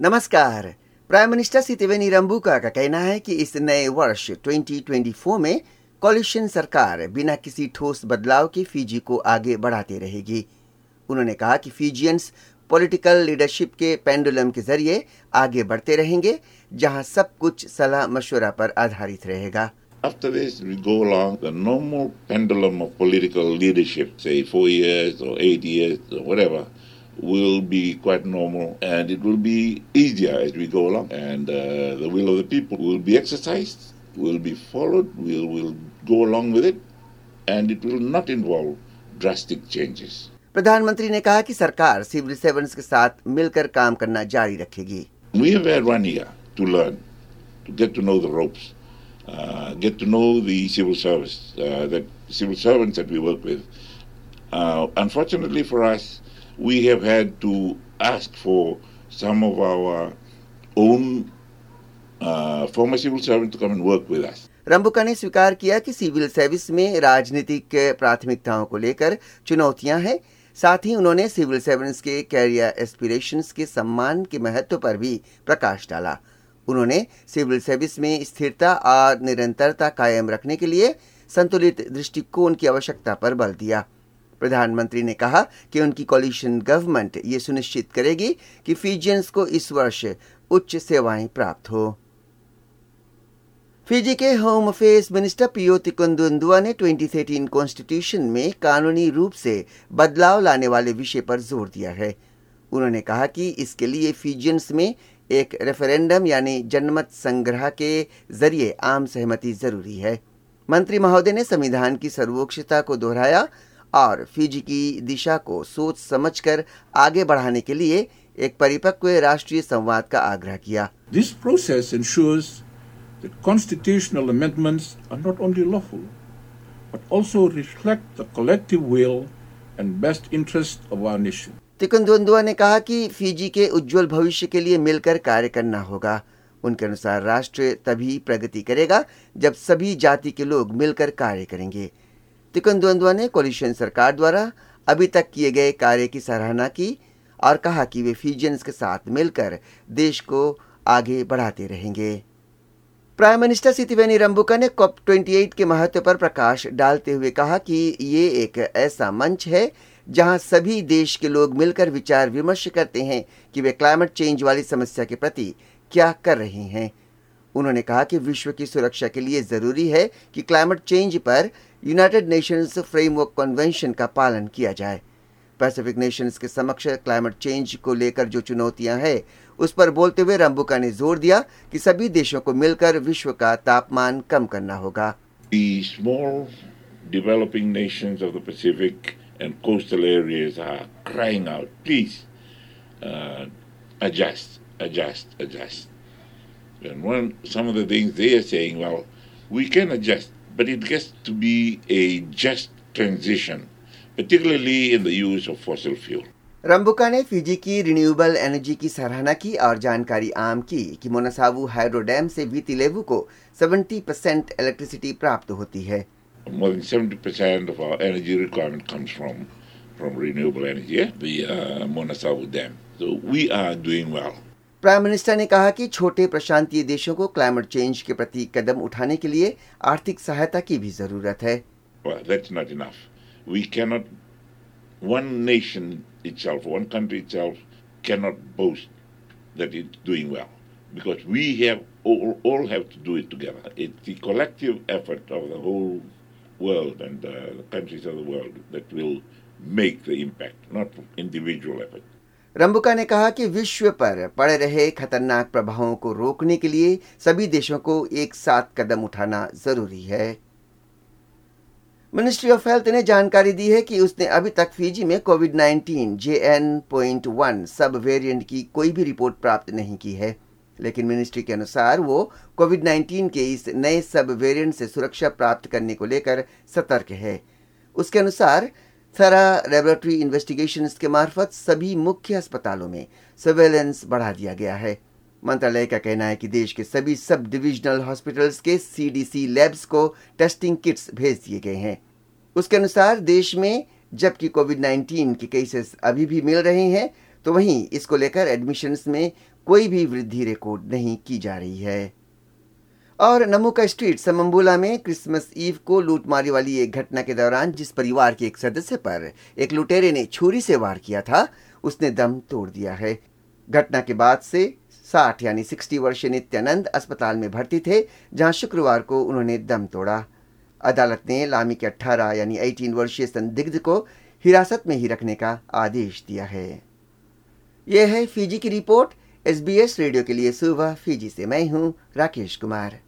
नमस्कार। Prime minister सितिवेनी रंबुका का कहना है कि इस नए वर्ष 2024 में कॉलिशन सरकार बिना किसी ठोस बदलाव के फीजी को आगे बढ़ाते रहेगी। उन्होंने कहा कि फीजियंस पॉलिटिकल लीडरशिप के पेंडुलम के ज़रिए आगे बढ़ते रहेंगे जहाँ सब कुछ सलाह मशवरा पर आधारित रहेगा। After this, we go along the normal pendulum of political leadership, say four years or eight years or whatever, will be quite normal and it will be easier as we go along. And uh, the will of the people will be exercised, will be followed, we'll, will go along with it, and it will not involve drastic changes. प्रधानमंत्री ने कहा कि सरकार civil servants के साथ मिलकर काम करना जारी रखेगी We have had one year to learn, to get to know the ropes, uh, get to know the civil service, uh, that civil servants that we work with. Uh, unfortunately for us, we have had to ask for some of our own uh, former civil servants to come and work with us. रंबुका ने स्वीकार किया कि civil service में राजनीतिक प्राथमिकताओं को लेकर चुनौतियाँ हैं। साथ ही उन्होंने सिविल सर्वेंट्स के कैरियर एस्पिरेशंस के सम्मान के महत्व पर भी प्रकाश डाला। उन्होंने सिविल सर्विस में स्थिरता और निरंतरता कायम रखने के लिए संतुलित दृष्टिकोण की आवश्यकता पर बल दिया। प्रधानमंत्री ने कहा कि उनकी कॉलिशन गवर्नमेंट ये सुनिश्चित करेगी कि फीजियंस को इस वर्ष उच्च सेवाएँ प्राप्त हो। फिजी के होम अफेयर्स मिनिस्टर पियो तिकुंदुंदुआ ने 2013 कॉन्स्टिट्यूशन में कानूनी रूप से बदलाव लाने वाले विषय पर ज़ोर दिया है। उन्होंने कहा कि इसके लिए फीजियंस में एक रेफरेंडम यानी जनमत संग्रह के ज़रिए आम सहमति ज़रूरी है। मंत्री महोदय ने संविधान की सर्वोच्चता को दोहराया और फिजी की दिशा को सोच समझकर आगे बढ़ाने के लिए एक परिपक्व राष्ट्रीय संवाद का आग्रह किया। This process ensures that constitutional amendments are not only lawful, but also reflect the collective will and best interest of our nation. तिकुंदुंदुआ ने कहा कि फिजी के उज्जवल भविष्य के लिए मिलकर कार्य करना होगा। उनके अनुसार राष्ट्र तभी प्रगति करेगा जब सभी जाति के लोग मिलकर कार्य करेंगे। तिकुंदुंदुआ ने कोलिशन सरकार द्वारा अभी तक किए गए कार्य की सराहना की और कहा कि वे फिजियंस के साथ मिलकर देश को आगे बढ़ाते रहेंगे। प्राइम मिनिस्टर सितिवेनी रंबुका ने कॉप 28 के महत्व पर प्रकाश डालते हुए कहा कि ये एक ऐसा मंच है जहाँ सभी देश के लोग मिलकर विचार विमर्श करते हैं कि वे क्लाइमेट चेंज वाली समस्या के प्रति क्या कर रहे हैं। उन्होंने कहा कि विश्व की सुरक्षा के लिए ज़रूरी है कि क्लाइमेट चेंज पर यूनाइटेड नेशंस फ्रेमवर्क कन्वेंशन का पालन किया जाए पैसिफिक नेशंस के समक्ष क्लाइमेट चेंज को लेकर जो चुनौतियाँ हैं उस पर बोलते हुए रंबुका ने ज़ोर दिया कि सभी देशों को मिलकर विश्व का तापमान कम करना होगा developing nations of the Pacific and coastal areas are crying out, please uh, adjust, adjust, adjust. And one, some of the things they are saying, well, we can adjust, but it gets to be a just transition, particularly in the use of fossil fuel. रंबुका ने Fiji की renewable energy की सराहना की और जानकारी आम की कि मोनासावू हाइड्रो डैम से वीतिलेवु को 70 परसेंट इलेक्ट्रिसिटी प्राप्त होती है More than 70% of our energy requirement comes from, from renewable energy, yeah? the uh, Monasavu Dam. So we are doing well. Prime minister ने कहा कि छोटे प्रशांतीय देशों को क्लाइमेट चेंज के प्रति कदम उठाने के लिए आर्थिक सहायता की भी ज़रूरत है। Well, रंबुका ने कहा कि विश्व पर पड़ रहे खतरनाक प्रभावों को रोकने के लिए सभी देशों को एक साथ कदम उठाना ज़रूरी है। मिनिस्ट्री ऑफ़ हेल्थ ने जानकारी दी है कि उसने अभी तक फिजी में covid 19 J N point one sub variant की कोई भी रिपोर्ट प्राप्त नहीं की है, लेकिन मिनिस्ट्री के अनुसार वो कोविड 19 के इस नए सब वेरिएंट से सुरक्षा प्राप्त करने को लेकर सतर्क है। उसके अनुसार थरा लेबोरेटरी इन्वेस्टिगेशंस के मार्फत सभी मुख्य अस्पतालों में सर्वेलेंस बढ़ा दिया गया है। मंत्रालय का कहना है कि देश के सभी सब डिविजनल हॉस्पिटल्स के सीडीसी लैब्स को टेस्टिंग किट्स भेज दिए गए हैं। उसके अनुसार देश में जबकि कोविड 19 के केसेस अभी भी मिल रहे हैं तो वहीं इसको लेकर एडमिशन्स में कोई भी वृद्धि रिकॉर्ड नहीं की जा रही है। और नमुका स्ट्रीट समम्बुला में क्रिसमस ईव को लूटमारी वाली एक घटना के दौरान जिस परिवार के एक सदस्य पर एक लुटेरे ने छुरी से वार किया था, उसने दम तोड़ दिया है। घटना के बाद से 60 यानी 60 वर्षीय नित्यानंद अस्पताल में भर्ती थे, जहाँ शुक्रवार को उन्होंने दम तोड़ा। अदालत ने लामी के 18 यानी 18 वर्षीय संदिग्ध को हिरासत में ही रखने का आदेश दिया है। यह है फीजी की रिपोर्ट, एसबीएस रेडियो के लिए सुबह फीजी से मैं हूँ राकेश कुमार।